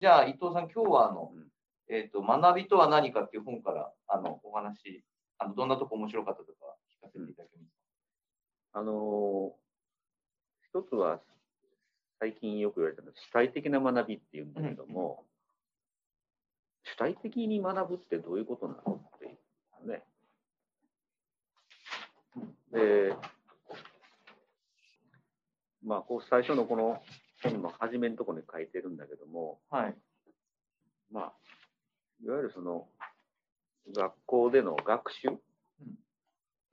じゃあ、伊藤さん、今日はあの、うん。えっ、と、学びとは何かっていう本から、あの、お話、あの、どんなとこ面白かったとか聞かせていただけますあの一つは最近よく言われたのは主体的な学びっていうんだけども、主体的に学ぶってどういうことなのっていうね。で、まあ、こう最初のこの本の初めのところに書いてるんだけども、かはい。まあ、いわゆるその学校での学習？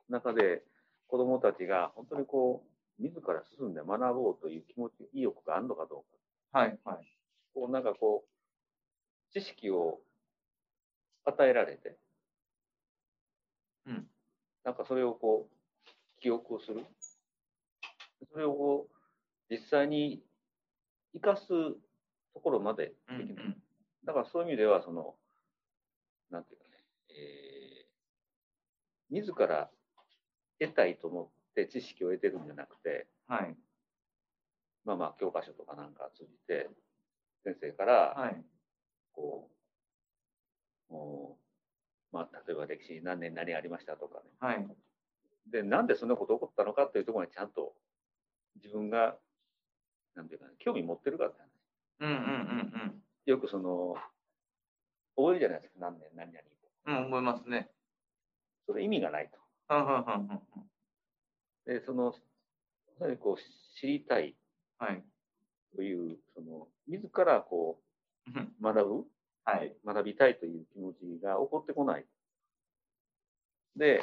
中で子どもたちが本当にこう自ら進んで学ぼうという気持ち意欲があるのかどうかはい。はい。こうなんかこう知識を与えられて、うんなんかそれをこう記憶をするそれをこう実際に生かすところまでうんできない、だからそういう意味ではそのなんていうかね、えー自ら得たいと思って知識を得てるんじゃなくてはい。まあまあ教科書とかなんか通じて先生からはい。こう、もうまあ例えば歴史に何年何ありましたとかねはい。でなんでそんなこと起こったのかっていうところにちゃんと自分がなんていうかね興味持ってるからって話うんうんうんよくその覚えるじゃないですか何年何々うん。うん、思いますね。それ意味がないと。うんうんうんうん。でそのやはりこう知りたいはい。というその自らこうんう学ぶはい。学びたいという気持ちが起こってこない。で、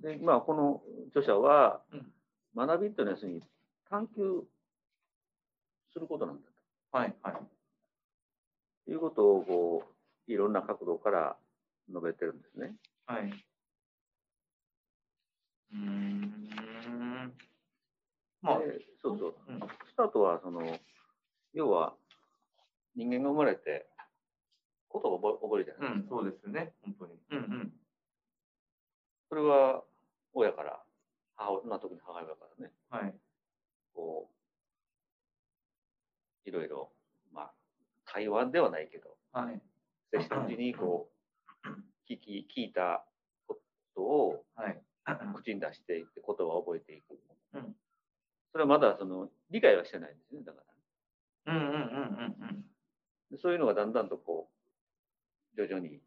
でまあ、この著者はうん、学びというのは要するに探求することなんだはい。はい。ということをこういろんな角度から述べてるんですね。はい。うーん。まあ、でそうそう。うんスタートはその要は人間が生まれてことを覚え覚えるじゃないですか。うん、そうですね。本当に。うんうん。それは親から母親、まあ、特に母親からねはい。こう、いろいろ、まあ、会話ではないけど、はい。接したうちに、こう、聞き、聞いたことをはい。口に出していって、言葉を覚えていく。うんそれはまだ、その、理解はしてないんですね、だから。うんうんうんうんうん。でそういうのがだんだんとこう、徐々に、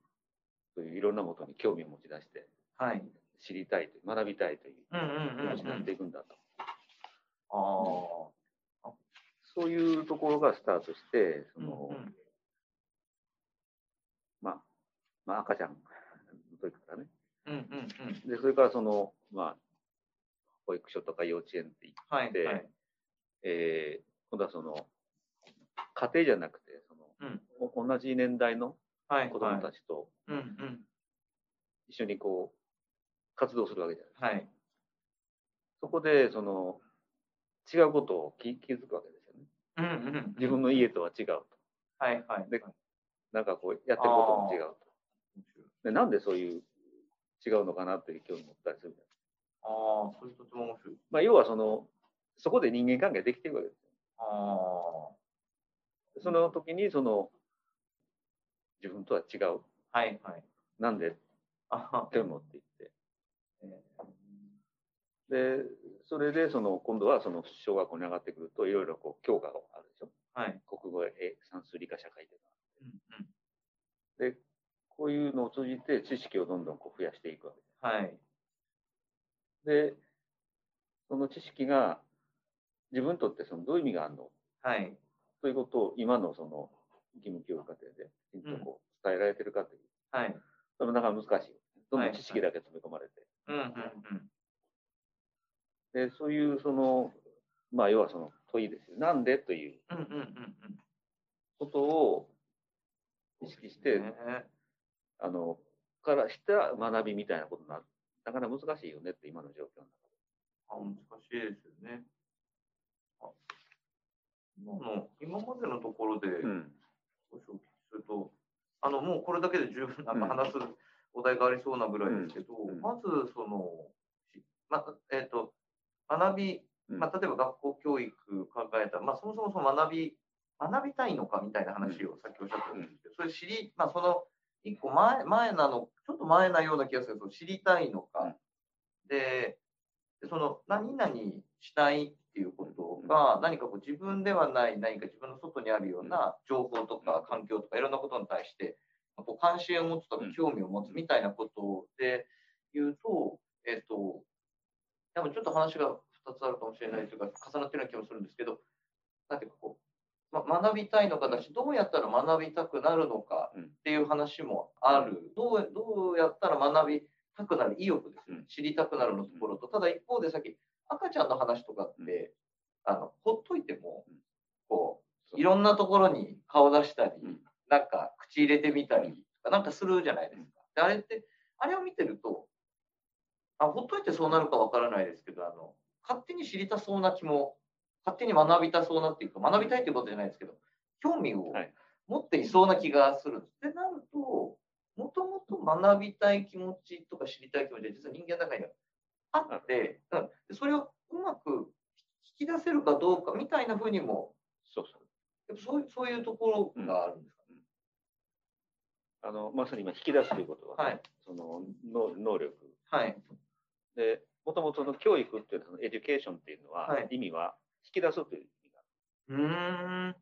そういういろんなことに興味を持ち出して、はい。知りたいという、学びたいという気うん持ちになってうん。いくんだと。ああ。そういうところがスタートして、そうんの、うんまあ、まあ、赤ちゃんの時からね。うんうんうん。で、それからその、まあ、保育所とか幼稚園って行っはい。ではい。えー今度はその、家庭じゃなくて、その、うんお同じ年代のはい。子供たちと。一緒にこう、活動するわけじゃないですか。はい。そこで、その、違うことを気気づくわけですよね。うんうん。自分の家とは違うと。はいはい。でなんかこう、やってることも違うと。で、なんでそういう違うのかなっていう興味を持ったりするじゃないああ、それとても面白い。まあ、要はその、そこで人間関係できていくわけですよ。あその時に、その、自分とは違う。あ。はいはい。なんで？あ興味持っていって。えで、それで、その、今度はその小学校に上がってくると、いろいろこう、教科があるでしょ？ーはい。国語、英、算数、理科、社会といううんうん。のは。で、こういうのを通じて知識をどんどんこう増やしていくわけです。はい。で、その知識が自分にとってそのどういう意味があるの？はい。ということを今のその義務教育課程できちんとこう伝えられてるかという。はい。それもなかなか難しい。どんどはいん知識だけ詰め込まれて。うんうんうん。で、そういうその、まあ要はその問いですよ。なんで？といううんうんうんことを意識して、うん。ねあの、からした学びみたいなことになる。なかなか難しいよねって今の状況のあ難しいですよね。あ今の今までのところで、中で。うん。少しお聞きすると、あのもうこれだけで十分なんか話すお題がありそうなぐらいですけど、うんうんまずその、しまえっ、と学び、うん。まあ、例えば学校教育考えたら、まあ、そもそもその学び学びたいのかみたいな話をさっきおっしゃったんですけど、それ知り、まあ、その一個前前なの、ちょっと前なような気がするけど、知りたいのか、で、その何々したいっていうことが、何かこう自分ではない、何か自分の外にあるような情報とか環境とかいろんなことに対して、こう関心を持つとか興味を持つみたいなことで言うと、えっ、ー、と、多分ちょっと話が2つあるかもしれないというか、重なってるような気もするんですけど、なんていうかこう、ま、学びたいのかだし、どうやったら学びたくなるのかっていう話もある。どうどうやったら学びたくなる意欲ですね。知りたくなるのところと、ただ一方でさっき赤ちゃんの話とかって、あの、ほっといても、こう、いろんなところに顔出したり、なんか口入れてみたりとか、なんかするじゃないですか。で、あれって、あれを見てると、あ、ほってそうなるかわからないですけど、あの、勝手に知りたそうな気も、勝手に学びたそうなっていうか、学びたいっていうことじゃないですけど、興味を持っていそうな気がする。ってなると、もともと学びたい気持ちとか知りたい気持ちは実は人間の中にはあって、うん、それをうまく引き出せるかどうかみたいなふうにも、そうそう。そうそういうところがあるんですか？ね。あのまさに今引き出すということは、はい、その能能力、もともとの教育っていうのは education っていうのは、はい、意味は引き出すという意味がうん。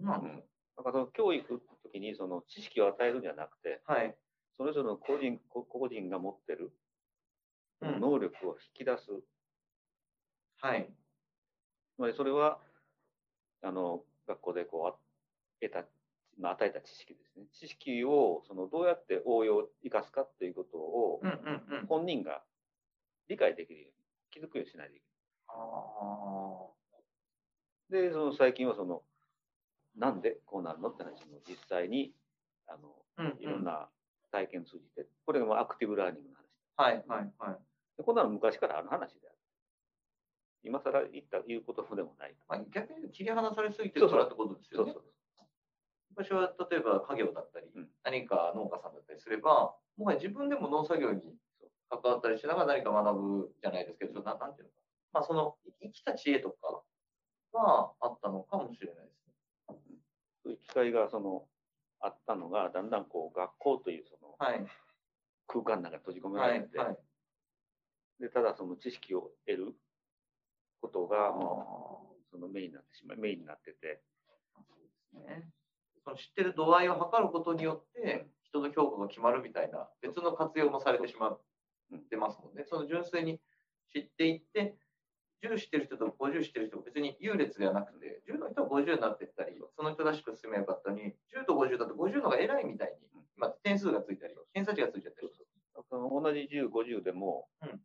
うん、だ。からその教育の時にその知識を与えるんじゃなくて、はい、それぞれの個人個人が持ってる能力を引き出す。はい。つまりそれは、あの、学校でこう、得た、まあ、与えた知識ですね。知識を、その、どうやって応用、生かすかっていうことを、本人が理解できるように、気づくようにしないといけない。で、その最近はその、なんでこうなるのって話も実際に、あの、いろんな体験を通じて、これがアクティブラーニングの話。はい、はい、はい。こんなの昔からある話である。今更言った言うことでもない。まあ、逆に切り離されすぎてるからってことですよね。そうそう昔は例えば家業だったり、うん、何か農家さんだったりすれば、もはや自分でも農作業に関わったりしながら何か学ぶじゃないですけど、ななんていうのか。まあ、その生きた知恵とかはあったのかもしれないですね。そういう機会がそのあったのが、だんだんこう学校というその、はい、空間の中に閉じ込められて、はいはいで、ただその知識を得ることが、もう、そのメインになってしまう、メインになってて。そうですね。その知ってる度合いを測ることによって、人の評価が決まるみたいな、別の活用もされてしまってますもんね。その純粋に知っていって、10知ってる人と50知ってる人別に優劣ではなくて、10の人は50になっていったり、その人らしく進めばよかったのに、10と50だと50の方が偉いみたいに、まあ、点数がついたり、偏差値がついちゃったり。同じ10、50でも、うん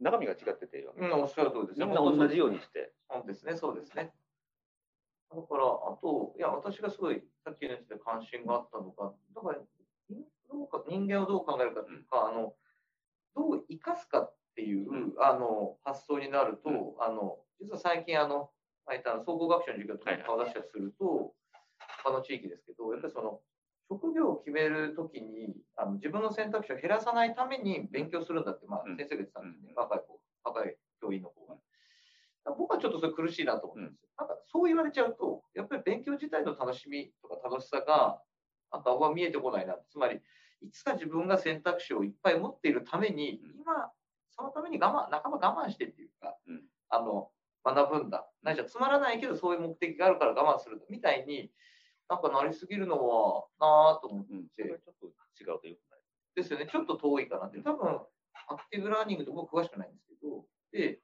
中身が違ってていいわけ。うん、おっしゃる通りですみんな同じようにして。そうですね、そうですね。だから、あと、いや、私がすごい、さっきのやつで関心があったのが、だから、どうか人間をどう考えるかというか、あの、どう生かすかっていう、うん、あの発想になると、うん、あの実は最近あの、あいた総合学習の授業とか顔出したりすると、はい、他の地域ですけど、やっぱりその職業を決めるときにあの自分の選択肢を減らさないために勉強するんだって、まあ、先生が言ってたんですね、若い子、若い教員の子が。僕はちょっとそれ苦しいなと思うんですよ。なんかそう言われちゃうと、やっぱり勉強自体の楽しみとか楽しさが、なんかは見えてこないな。つまり、いつか自分が選択肢をいっぱい持っているために、今、そのために我慢、仲間我慢してっていうか、あの、学ぶんだ。ないしはつまらないけど、そういう目的があるから我慢するみたいに、なんかなりすぎるのはなぁと思って、うん、ちょっと違うというかですよね、ちょっと遠いかなって。多分、アクティブラーニングと僕詳しくないんですけど、で、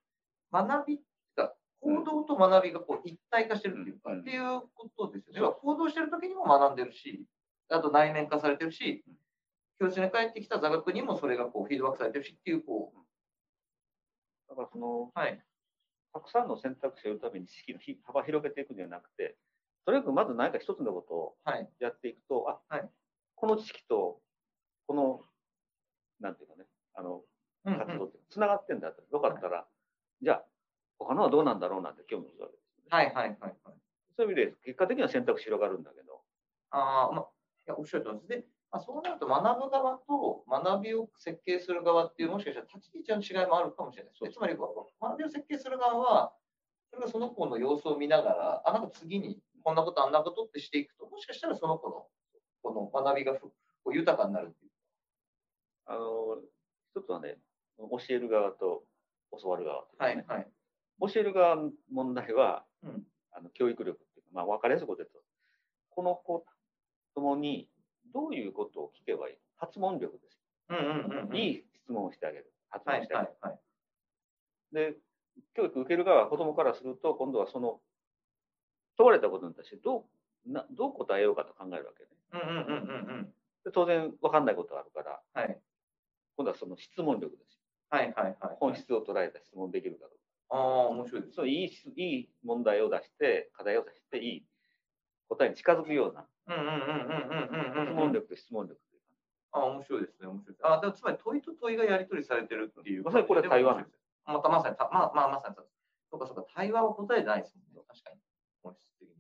学びが、行動と学びがこう一体化してるっていうか、うん、っていうことですよね。行動してる時にも学んでるし、あと内面化されてるし、教室に帰ってきた座学にもそれがこうフィードバックされてるしっていう、こう。だからその、はい、たくさんの選択肢を得るために知識の幅広げていくんじゃなくて、とにかくまず何か一つのことをやっていくと、はい、あ、この知識と、この、なんていうかね、あの、活動ってつながってんだって、よかったら、はい、じゃあ、他のはどうなんだろうなんて興味するわけですね。はいはいはい、はい。そういう意味で、結果的には選択肢広がるんだけど。ああ、まあ、いや、おっしゃるとりです。で、まあ、そうなると学ぶ側と学びを設計する側っていう、もしかしたら立ち位置の違いもあるかもしれないですね。つまり、学びを設計する側は、それがその子の様子を見ながら、あ、なんか次にこんなことあんなことってしていくと、もしかしたらその子のこの学びがこう豊かになるっていう。あの、一つはね、教える側と教わる側、ね、はいはい。教える側の問題は、うんあの教育力っていうか、まあ、分かりやすいこと言うと、この子供にどういうことを聞けばいい発問力ですうんうんうん。いい質問をしてあげる。発はい問してあげる。はいはい。で、教育受ける側、子供からすると、今度はその、問われたことに対してどう、などう答えようかと考えるわけね。うんうんうんうんうん。で当然、分かんないことがあるから、はい。今度はその質問力ですよ。はいはいはい。本質を捉えた質問できるかどうか。ああ、面白いです。そういいしいい問題を出して、課題を出して、いい答えに近づくようなうんうんうんうんうんうんうん。質問力と質問力というか、ああ、面白いですね。面白い。ああ、でもつまり問いと問いがやり取りされてるっていう。まさにこれ対話なんですまたまさに、たまあまあまさにそう。そうかそうか、対話は答えじゃないですもんね。確かに。本質的に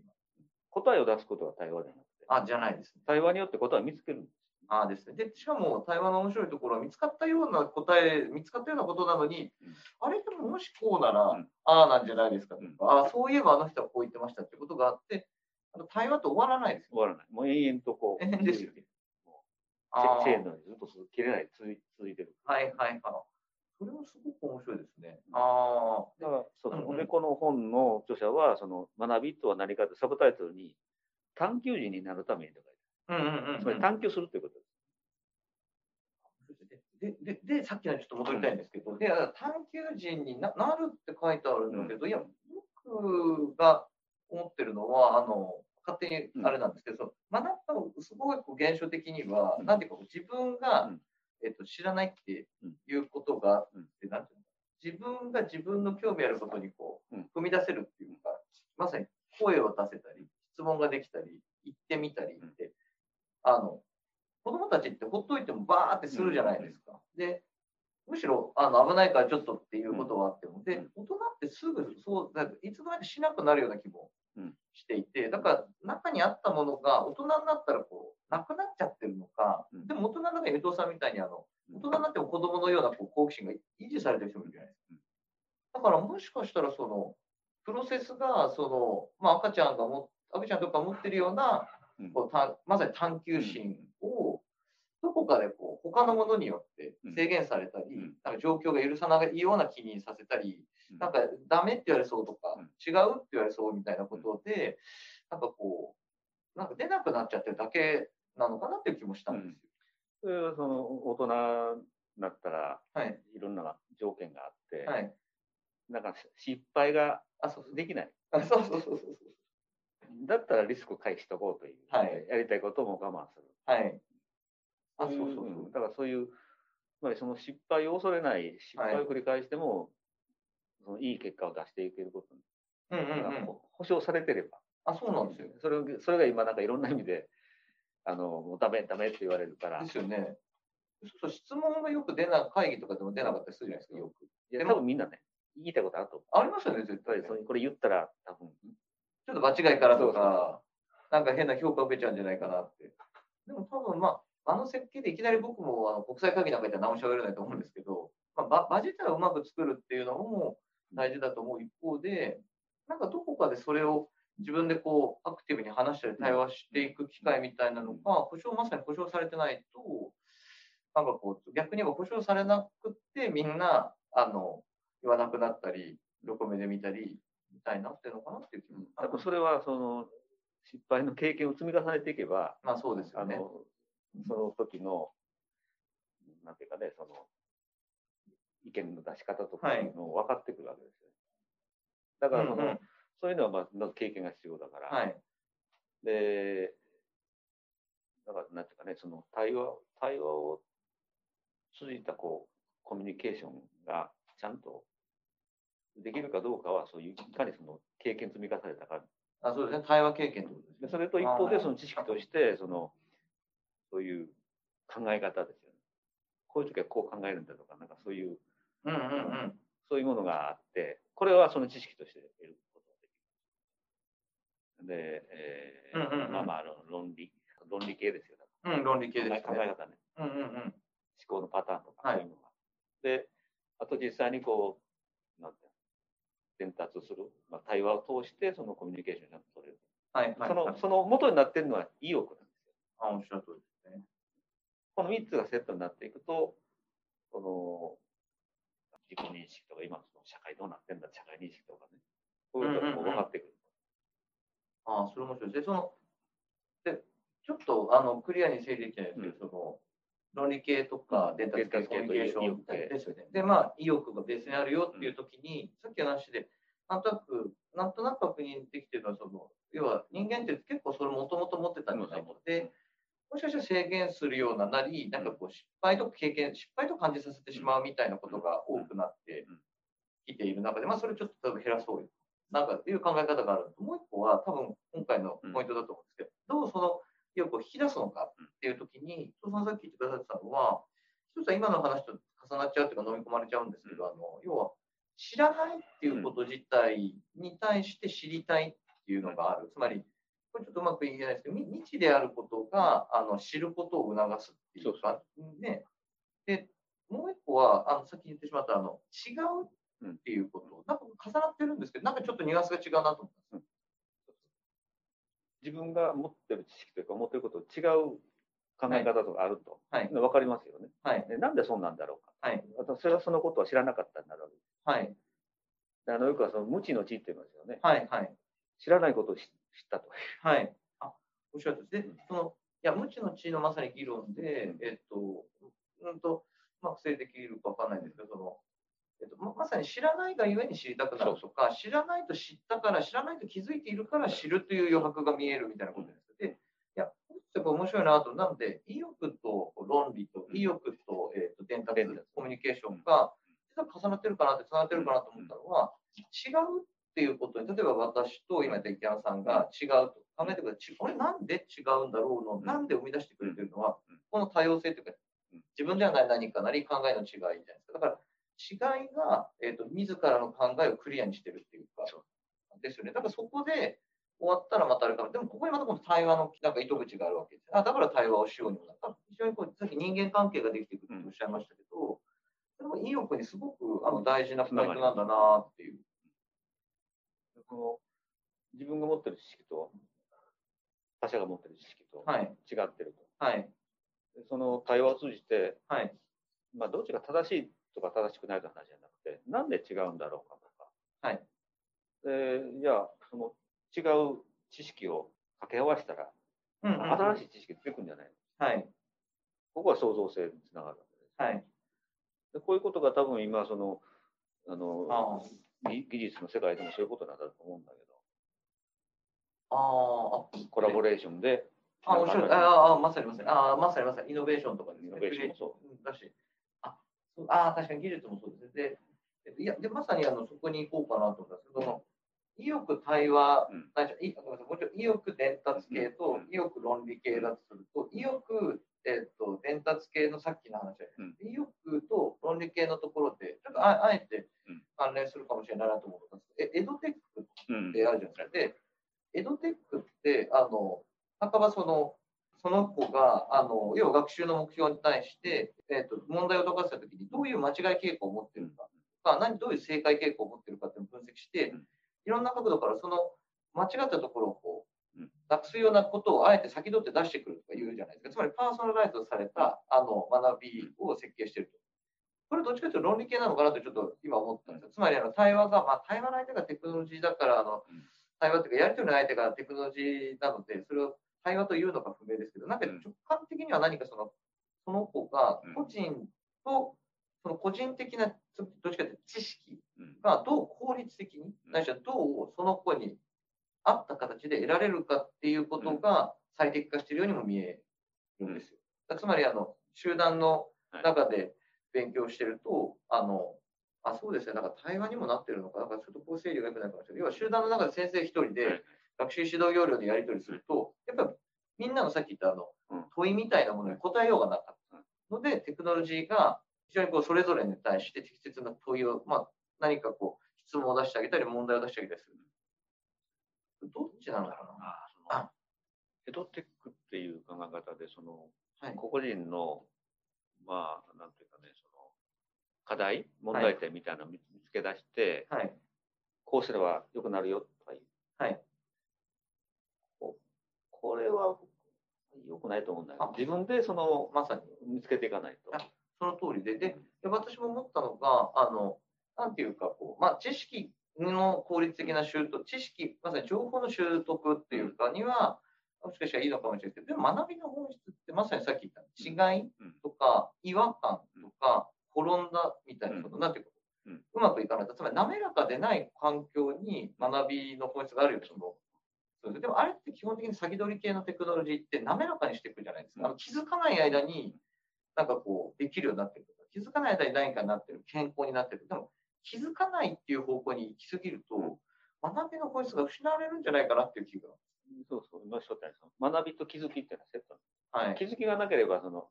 答えを出すことが対話じゃなくて、は。あ、じゃないですね。対話によって答えを見つけるんです。ああですね。で、しかも対話の面白いところは見つかったような答え、見つかったようなことなのに、うんあれでももしこうなら、うんああなんじゃないですかとか、うんああそういえばあの人はこう言ってましたってことがあって、対話と終わらないですよ。終わらない。もう延々とこう、延々ですよねもうチェーンのようにずっと続切れない続い続いてる。はいはいはい。それもすごく面白いですね。ああ。だからそうそううんうんで、この本の著者は、その学びとは何かってサブタイトルに、探求人になるためにと書いてうんうんうんうん。つまり探求するということです。でででさっきのにちょっと戻りたいんですけど、で探求人にななるって書いてあるんだけど、いや、僕が思ってるのは、あの勝手にあれなんですけど、その学びのすごいこう現象的には、うん。なんていうか、自分が、うん。えっと、知らないっていうことがあって、うん。なんていうの？自分が自分の興味あることにこう、うん。踏み出せるっていうか、まさに声を出せたり、質問ができたり、言ってみたりって、あの、子供たちってほっといてもバーってするじゃないですか。で、むしろあの危ないからちょっとっていうことはあっても、でうん、大人ってすぐそう、だいつの間にかしなくなるような気もうんしていて、だから中にあったものが大人になったらこう、なくなっちゃってるのか、うん。でも大人の中に伊藤さんみたいにあの、うん。大人になっても子供のようなこう好奇心が維持されてる人もいるじゃないですか。だからもしかしたらその、プロセスが、その、まあ赤ちゃんがも、赤ちゃんとか持ってるような、うん。こうたまさに探求心を、どこかでこう他のものによって制限されたり、うんなんか状況が許さないような気にさせたり、うんなんかダメって言われそうとか、うん違うって言われそうみたいなことで、なんかこう、なんか出なくなっちゃってるだけなのかなっていう気もしたんですそれはその大人になったら、よ。はい。いろんな条件があって、はい。なんか失敗があ、そうそう。できない。あそうそうそうそうそう。だったらリスク回避しとこうという、はいやりたいことも我慢する。はい。あ、そいそううそうそう。んだからそういう、つまりその失敗を恐れない、失敗を繰り返しても、そのいい結果を出していけることうんうんがうん。ほ保証されてれば、あ、そうなんですよ。それをそれが今なんかいろんな意味で、あの、もうダメダメって言われるから、いですよね。そうそう質問がよく出な、会議とかでも出なかったりするじゃないですか、よく。やでも多分みんなね、言いたいことあると思う。ありますよね、絶対ね。りそれこれ言ったら多分、ちょっと場違いからとそうか、なんか変な評価を受けちゃうんじゃないかなって。でも多分まあ、あの設計でいきなり僕もあの国際会議なんか行ったら何も喋れないと思うんですけど、まあ、場場自体をうまく作るっていうのも大事だと思う一方で、なんかどこかでそれを自分でこうアクティブに話したり対話していく機会みたいなのが、保証まさに保証されてないと、なんかこう逆に言えば保証されなくってみんなあの言わなくなったり、横目で見たりみたいになってるのかなっていう気も。多分それはその失敗の経験を積み重ねていけば、まあそうですよね。その時の、なんていうかね、その、意見の出し方とかはいいうの分かってくるわけですよ。だからその、うんうんそういうのはまずまず経験が必要だから、はい。で、だからなんていうかね、その対話、対話を通じたこう、コミュニケーションがちゃんとできるかどうかは、そういう、いかにその経験積み重ねたか。あそうですね。対話経験ってことですね。でそれと一方で、その知識として、その、そういう考え方ですよね。こういう時はこう考えるんだとか、なんかそういう、うんうんうん。そういうものがあって、これはその知識として得ることができる。で、えーうんうんうんまあまああの、論理、論理系ですよ。うん、論理系ですね。考え方ね。うんうんうん。思考のパターンとか、はいそういうのが。で、あと実際にこう、なんて伝達する、まあ、対話を通してそのコミュニケーションにちゃんと取れる。はい。はい。その、はいその元になってるのは意欲なんですよ。あ、おっしゃる通りね。この3つがセットになっていくと、その、自己認識とか、今その社会どうなってんだ、社会認識とかね、そういうことがこう分かってくる。ああ、それ面白い。でその、で、ちょっと、あの、クリアに整理できないですけど、その、論理系とか伝達系、伝達系とコミュニケーションですよね。で、まあ、意欲がベースにあるよっていうときに、さっきの話で、なんとなく、なんとなく確認できてるのは、その、要は人間って結構それもともと持ってたんじゃないかで、もしかしたら制限するようななり、なんかこう失敗と経験、失敗と感じさせてしまうみたいなことが多くなってきている中で、まあそれちょっと多分減らそうよ。なんかっていう考え方があるのと、もう一個は多分今回のポイントだと思うんですけど、どうその意欲を引き出すのかっていうときに、伊藤さんさっき言ってくださってたのは、一つは今の話と重なっちゃうというか飲み込まれちゃうんですけど、あの要は知らないっていうこと自体に対して知りたいっていうのがある。つまり、これちょっとうまく言えないですけど、み未知であることがあの知ることを促すっていうか、ね、で、もう一個は、あのさっき言ってしまったあの違うっていうこと、なんか重なってるんですけど、なんかちょっとニュアンスが違うなと思ったんです。自分が持ってる知識というか、持ってることと違う考え方とかあると。はい。分かりますよね。はい。でなんでそうなんだろうか。はい。私それはそのことは知らなかったになるわけです。はい。であのよくはその無知の知って言いますよね。はい。はい。知らないことを知知ったと。はい。あ、おっしゃるとり。でその、いや、無知の知のまさに議論で、えっと、うんと、うまく整理できるかわかんないんですけど、その、えっと、ままさに知らないがゆえに知りたくなるとか、知らないと知ったから、知らないと気づいているから知るという余白が見えるみたいなことです。で、いや、やっぱ面白いなと、なので、意欲と論理と、意欲と,、えっと伝達コミュニケーションが、実は重なってるかなって、つながってるかなと思ったのは、違うっていうことに、例えば私と今言った池山さんが違うと考えてください。これなんで違うんだろうの、なんで生み出してくれてるのは、この多様性というか、自分ではない何かなり考えの違いじゃないですか。だから、違いが、えっ、と、自らの考えをクリアにしてるっていうか、ですよね。だからそこで終わったらまたあるから、でもここにまたこの対話のなんか糸口があるわけです。あだから対話をしようにもなった。非常にこう、さっき人間関係ができていくっておっしゃいましたけど、それも意欲にすごくあの大事なポイントなんだなっ。この自分が持ってる知識と他者が持ってる知識とはい。違ってると。はい。でその対話を通じて、はい。まあ、どっちが正しいとか正しくないという話じゃなくて、なんで違うんだろうかとか。はい。でじゃあ、その違う知識を掛け合わせたら、うんうんうん新しい知識が出てくるんじゃないはい。ここは創造性につながるわけです。はい。でこういうことが多分今、その、あのあ技技術の世界でもそういうことなんだと思うんだけあ。あど、コラボレーションで、あ。あ、面白い。ああ、まさにまさに。ああ、まさにまさに。イノベーションとかですね。イノベーションもそううん。だし。あ、ああ、確かに技術もそうですね。で、えっといや、で、まさにあの、そこに行こうかなと思ったんですけど、意欲対話、うんごめんなさいもうちょい意欲伝達系とうん意欲論理系だとすると、意欲、えっと、伝達系のさっきの話で、うん。意欲と論理系のところで、ちょっとああえてうん。関連するかもしれないなと思ったんですけど、えエドテックうんってあるじゃないですか。で、エドテックって、あの、半ばその、その子が、あの、要は学習の目標に対して、えっ、と、問題を解かせたときに、どういう間違い傾向を持ってるか、か何、どういう正解傾向を持ってるかっていうのを分析してうん、いろんな角度からその間違ったところをこううん、なくすようなことをあえて先取って出してくるとか言うじゃないですか。つまり、パーソナライズされた、あの、学びを設計してると。これどっちかというと論理系なのかなとちょっと今思ったんですよ。つまりあの対話が、まあ、対話の相手がテクノロジーだからあのうん、対話というかやり取りの相手がテクノロジーなので、それを対話というのか不明ですけど、なんか直感的には何かそのその子がうん個人と、その個人的な、どっちかというと知識うんがどう効率的に、ないしはどうその子に合った形で得られるかっていうことが最適化しているようにも見えるんですよ。だつまりあの集団の中で勉強してると、あのあそうですね、なんか対話にもなってるのか、な。んかちょっとこう整理が良くないかもしれない。要は集団の中で先生一人はいで学習指導要領でやり取りすると、やっぱりみんなのさっき言ったあのうん。問いみたいなものに答えようがなかったので、テクノロジーが非常にこうそれぞれに対して適切な問いを、まあ、何かこう質問を出してあげたり、問題を出してあげたりする。どっちなんだろうな。あそのあエドテックっていう考え方で、その、はい個々人の、まあ、なんていうかね、その、課題、問題点みたいなのを見つけ出して、はい。こうすれば良くなるよとかいう。はい。ここれは良くないと思うんだよあ。自分でその、まさに。見つけていかないと。あその通りで、で、で私も思ったのが、あの、なんていうか、こう、まあ、知識の効率的な習得、知識、まさに情報の習得っていうかには、もしかしたらいいのかもしれないけど、でも学びの本質って、まさにさっき言った違いとか、違和感とか、転んだみたいなこと、なんていうか、うんうまくいかない。つまり、滑らかでない環境に学びの本質があるよそのでもあれって基本的に先取り系のテクノロジーって滑らかにしていくじゃないですか。あの気づかない間に、なんかこう、できるようになってるとか、気づかない間に何かになってる、健康になってる。でも、気づかないっていう方向に行き過ぎると、学びの本質が失われるんじゃないかなっていう気が。そうそう、今おっしゃったように学びと気づきっていうのはセットはい。気づきがなければ、その、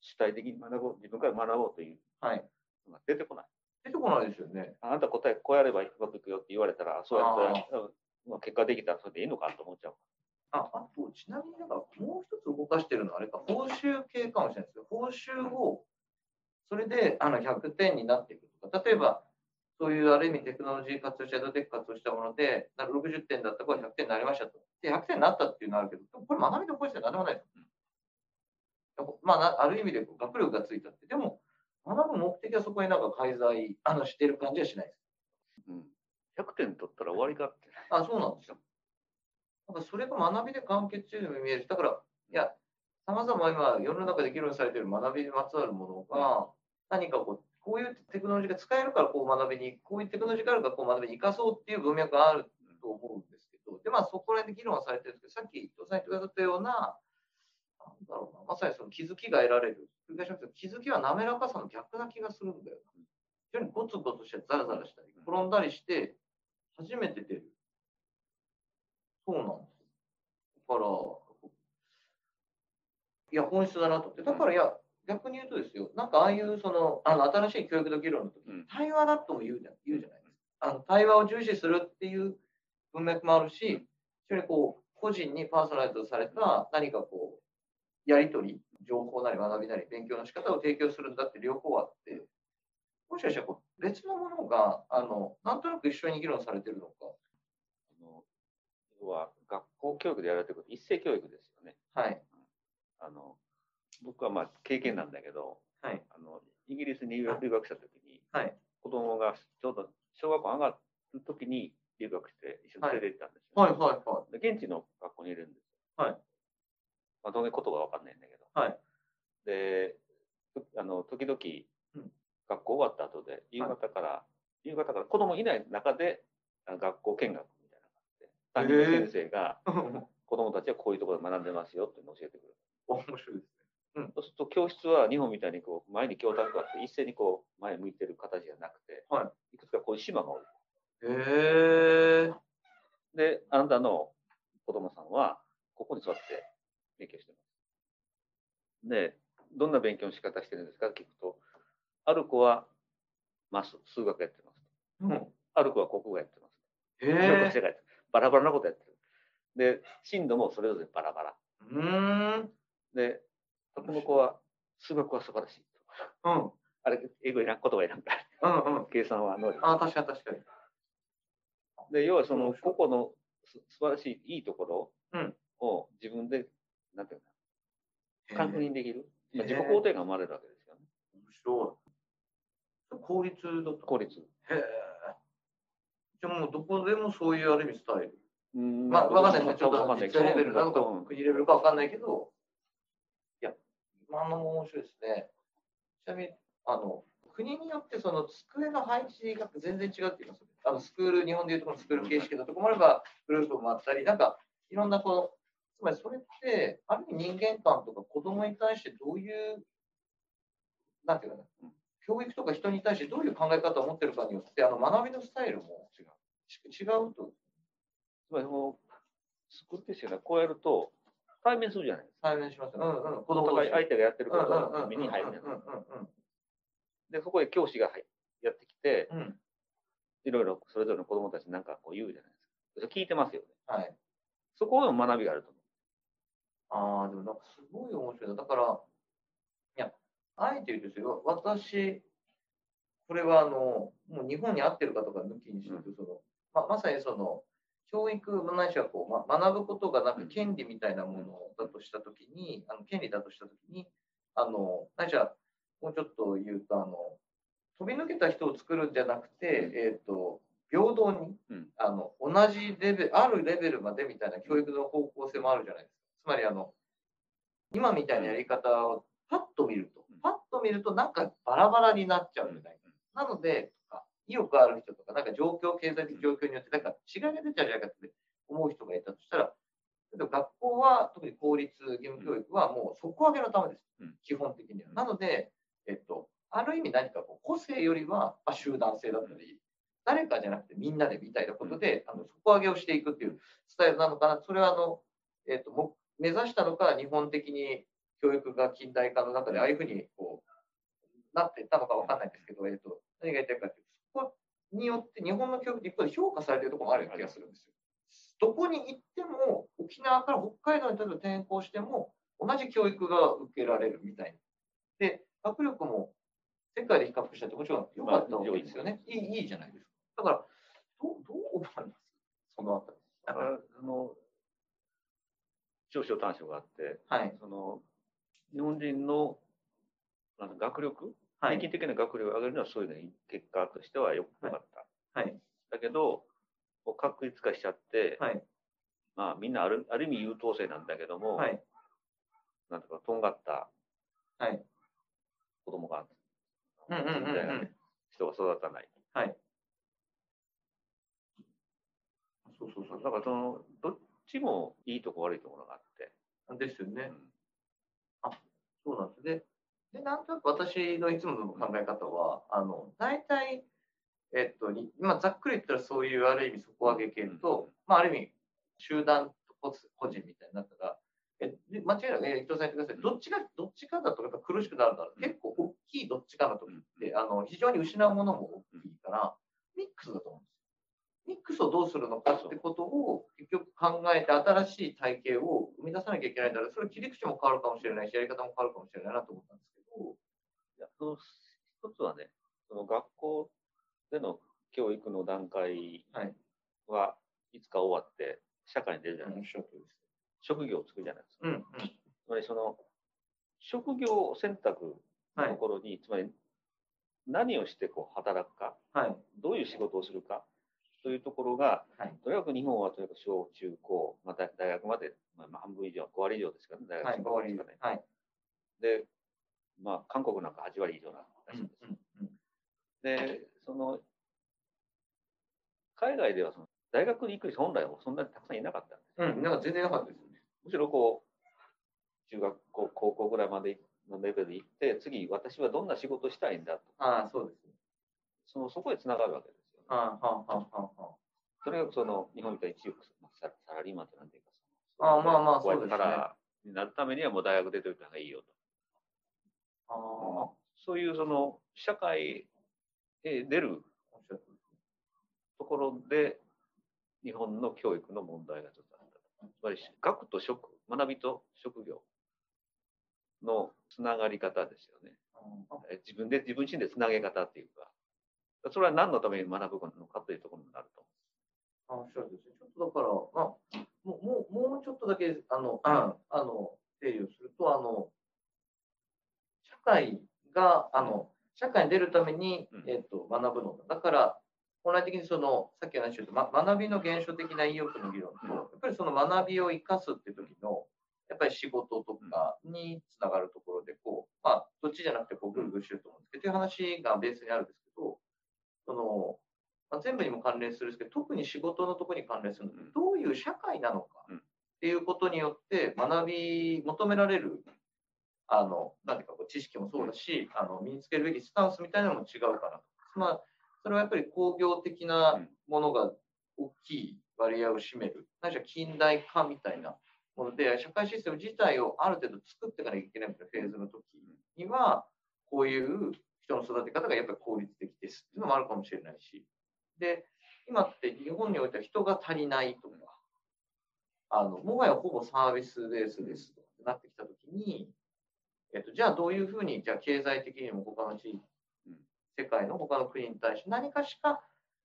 主体的に学ぼう、自分から学ぼうというはい。のが出てこない。出てこないですよね。あなた答え、こうやればうまくいくよって言われたら、そうやったら、うんまあ結果できたらそれでいいのかと思っちゃう。あ、あと、ちなみになんか、もう一つ動かしてるのは、あれか、報酬系かもしれないですけど、報酬を、それで、あの、100点になっていくとか、例えば、そういうある意味テクノロジー活用した、エドテック活用したもので、なんか60点だったから100点になりましたと。で、100点になったっていうのはあるけど、これ学びの本質では何でもないですよ。まあ、なある意味で学力がついたって。でも、学ぶ目的はそこになんか介在あのしてる感じはしないです。うん。100点取ったら終わりかって。あ、そうなんですよ。なんかそれが学びで完結しているように見えるし、だから、いや、さまざま今、世の中で議論されている学びにまつわるものが、何かこう、こういうテクノロジーが使えるからこう学びに、こういうテクノロジーがあるからこう学びに生かそうっていう文脈があると思うんですけど、で、まあそこら辺で議論はされてるんですけど、さっき伊藤さん言ってくださったような、なんだろうな、まさにその気づきが得られる。繰り返しますけど気づきは滑らかさの逆な気がするんだよな。非常にゴツゴツしてザラザラしたり、転んだりして、初めて出る。そうなんです。だから、いや、本質だなと思って。だから、いや、逆に言うとですよ、なんかああいう、その、あの、新しい教育の議論の時うん対話だとも言うじゃ言うじゃないですか。あの、対話を重視するっていう文脈もあるし、非常にこう、個人にパーソナライズされた何かこう、やりとり、情報なり学びなり勉強の仕方を提供するんだって両方あって、もしかしたらこう別のものが、あの、なんとなく一緒に議論されてるのか。あの要は、学校教育でやられてること、一斉教育ですよね。はい。あの、僕はまあ経験なんだけど、はい。あの、イギリスに留学した時に、はい。子供がちょうど小学校上がる時に留学して一緒に連れて行ったんですよ。はい、はい、はで現地の学校にいるんですよ。はい。まあ、当然言葉はわかんないんだけど。はい。で、あの、時々うん、学校終わった後で、夕方から、夕方から子供いない中で、学校見学みたいな感じで、担任の先生が、い。子供たちはこういうところで学んでますよっていうのを教えてくる。面白いですね。そうすると教室は日本みたいにこう前に教卓があって一斉にこう前向いてる形じゃなくて、、はいくつかこういう島が多い。へえ。で、あなたの子供さんはここに座って勉強してます。で、どんな勉強の仕方してるんですか？聞くと、ある子はマス、数学やってます。うん。ある子は国語やってます。へえ。世界やってますバラバラなことやってる。で、進度もそれぞれバラバラ。うーん。で、この子は数学は素晴らしい。うん。あれ、英語いらん、言葉いらんから。うんうん。計算は能力。あ、確かに確かに。で、要はその個々のす素晴らしいいいとこうんろを自分で、なんていうのかな、確認できる。まあ、自己肯定が生まれるわけですよね。面白い。効率だった。効率。へえ。じゃあもうどこでもそういうある意味スタイル。うんまあ、わかんないですね。ちょっと実際レベルなのかうん、国レベルかわかんないけど、いや、今のも面白いですね。ちなみに、あの、国によってその机の配置が全然違うって言いますよね。あの、スクール、日本でいうとこのスクール形式のとこもあれば、グループもあったり、なんか、いろんなこの、つまりそれって、ある意味人間観とか子供に対してどういう、なんていうかな、教育とか人に対してどういう考え方を持ってるかによって、あの、学びのスタイルも違う。違うと、つまりもう、作ってしかこうやると、対面するじゃないですか。対面しますよ。うんうん。子お供同士互い相手がやってることうんうんうんが目に入るねうんうんうんで、そこへ教師が入やってきて、うんうん。いろいろそれぞれの子供たちに何かこう言うじゃないですか。それ聞いてますよね。はい。そこでも学びがあると思ああ、でもなんかすごい面白いな。だから、いや、あえて言うとですよ、私、これはあの、もう日本に合ってるかとか抜きにしてると、その、ままさにその、教育ないしはこう、ま、学ぶことがなんか権利みたいなものだとしたときに、あの権利だとしたときに、あの、ないしはもうちょっと言うと、あの、飛び抜けた人を作るんじゃなくて、えっ、ー、と、平等に、うん、あの、同じレベル、あるレベルまでみたいな教育の方向性もあるじゃないですか。つまり、あの、今みたいなやり方をパッと見ると、パッと見るとなんかバラバラになっちゃうみたいな。なので、意欲ある人とか、なんか状況、経済的状況によってなんか違いが出ちゃうんじゃないかって思う人がいたとしたら、学校は、特に公立義務教育はもう底上げのためです。基本的には。なので、えっと、ある意味何かこう個性よりは、まあ、集団性だったり、誰かじゃなくてみんなでみたいなことで、あの底上げをしていくっていうスタイルなのかな。それはあの、えっと、も目指したのか、日本的に教育が近代化の中でああいうふうにこうなっていったのか分かんないんですけど、えっと、何が言いたいかというと、そこによって日本の教育って一方で評価されているところもあるような気がするんですよ。どこに行っても、沖縄から北海道に例えば転校しても、同じ教育が受けられるみたいな。で、学力も世界で比較したってもちろん良かったわけですよね。いいいいじゃないですか。だから、どうどう思います？そのあたり。だから、その、長所短所があって、はい、その、日本人のあの学力、はい、平均的な学力を上げるのはそういうの結果としては良かった。はい。だけど、確率化しちゃって、はい、まあみんなあるある意味優等生なんだけども、はい、なんとかとんがった子供が、みたいなね、人が育たない。はい。そうそうそう。だからその、どっちもいいとこ悪いところがあって。ですよね。うん、あ、そうなんですね。で、なんとなく私のいつもの考え方は、あの、大体、えっと、今ざっくり言ったらそういうある意味底上げ系と、うん、まあある意味集団個人みたいになったら、え間違いなく、え伊藤さん言ってください。どっちが、どっちかだとやっぱ苦しくなるんだ。結構大きいどっちかの時って、あの、非常に失うものも大きいから、ミックスだと思うんです。ミックスをどうするのかってことを結局考えて新しい体系を生み出さなきゃいけないんだら、それ切り口も変わるかもしれないし、やり方も変わるかもしれないなと思ったんですけど。いや、その一つはね、その学校での教育の段階はい。つか終わって社会に出るじゃない。ですか。職業を作るじゃない。ですか。うんうん、つまりその職業選択のところに、はい、つまり何をしてこう働くか、はい、どうい。う仕事をするかとい。うところが、はい、とにかく日本はとにかく小中高、また大学まで、まあ、半分以上、5割以上ですかね、大学5割ですかね。はい、で、まあ、韓国なんか8割以上なんらしい。んです。うんうんうん、で、その海外ではその大学に行く人本来はそんなにたくさんいなかったんです。うん、なんか全然なかったですよね。むしろこう、中学校、高校ぐらいまでのレベルで行って、次、私はどんな仕事したいんだと。ああ、そうですね。そのそこへつながるわけですよ、ね。ああ、はあ、はあ、はあ。それがその日本みたいに一億ササラリーマンってなんていうかああ、まあまあ、そうですね。からになるためにはもう大学出ておいた方がいいよと。ああ。そういうその社会へ出るところで、日本の教育の問題がちょっとあった。つまり、学と職、学びと職業のつながり方ですよね。自分で、自分自身でつなげ方っていうか、それは何のために学ぶのかというところになると思う。あ、そうですね。ちょっとだから、まあ、もう、もう、もうちょっとだけ、あの、あの、整理をすると、あの、社会が、あの、社会に出るために、えっ、と、学ぶのだ。だから、本来的にその、さっき話した、ま、学びの原初的な意欲の議論と、やっぱりその学びを生かすっていう時の、やっぱり仕事とかにつながるところで、こう、まあ、どっちじゃなくて、こう、ぐるぐるしてると思うんですけど、という話がベースにあるんですけど、その、まあ、全部にも関連するんですけど、特に仕事のところに関連するので、どういう社会なのかっていうことによって、学び、求められる、あの、なんていうか、知識もそうだし、あの、身につけるべきスタンスみたいなのも違うかなと。まあそれはやっぱり工業的なものが大きい割合を占める、ないしは近代化みたいなもので、社会システム自体をある程度作っていかなきゃいけないフェーズの時には、こういう人の育て方がやっぱり効率的ですっていうのもあるかもしれないし、で、今って日本においては人が足りないとか、あのもはやほぼサービスベースですとなってきたときに、えっと、じゃあどういうふうに、じゃあ経済的にも他の地域世界の他の国に対して何かしか、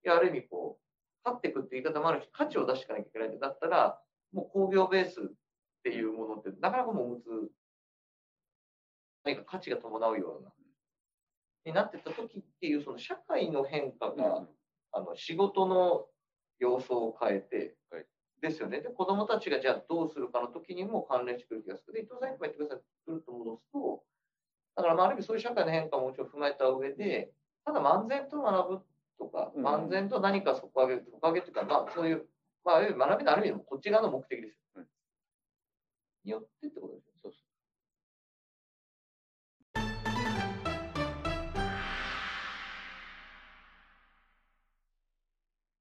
ある意味こ勝っていくっていう言い方もあるし、価値を出していかなきゃいけないんだったら、もう工業ベースっていうものって、なかなかもうむつ、何か価値が伴うような、になってた時っていう、その社会の変化が、あの仕事の様相を変えて、はいですよね。で、子供たちがじゃあどうするかの時にも関連してくる気がする。で、伊藤さん今言ってください。くると戻すと、だからまあ、ある意味そういう社会の変化ももちろん踏まえた上で、ただ漫然と学ぶとか、うん漫然と何か底上げ、底上げっていうか、まあそういう、まあ、ある意味学びのある意味のこっち側の目的ですよ。うんによってってことですよ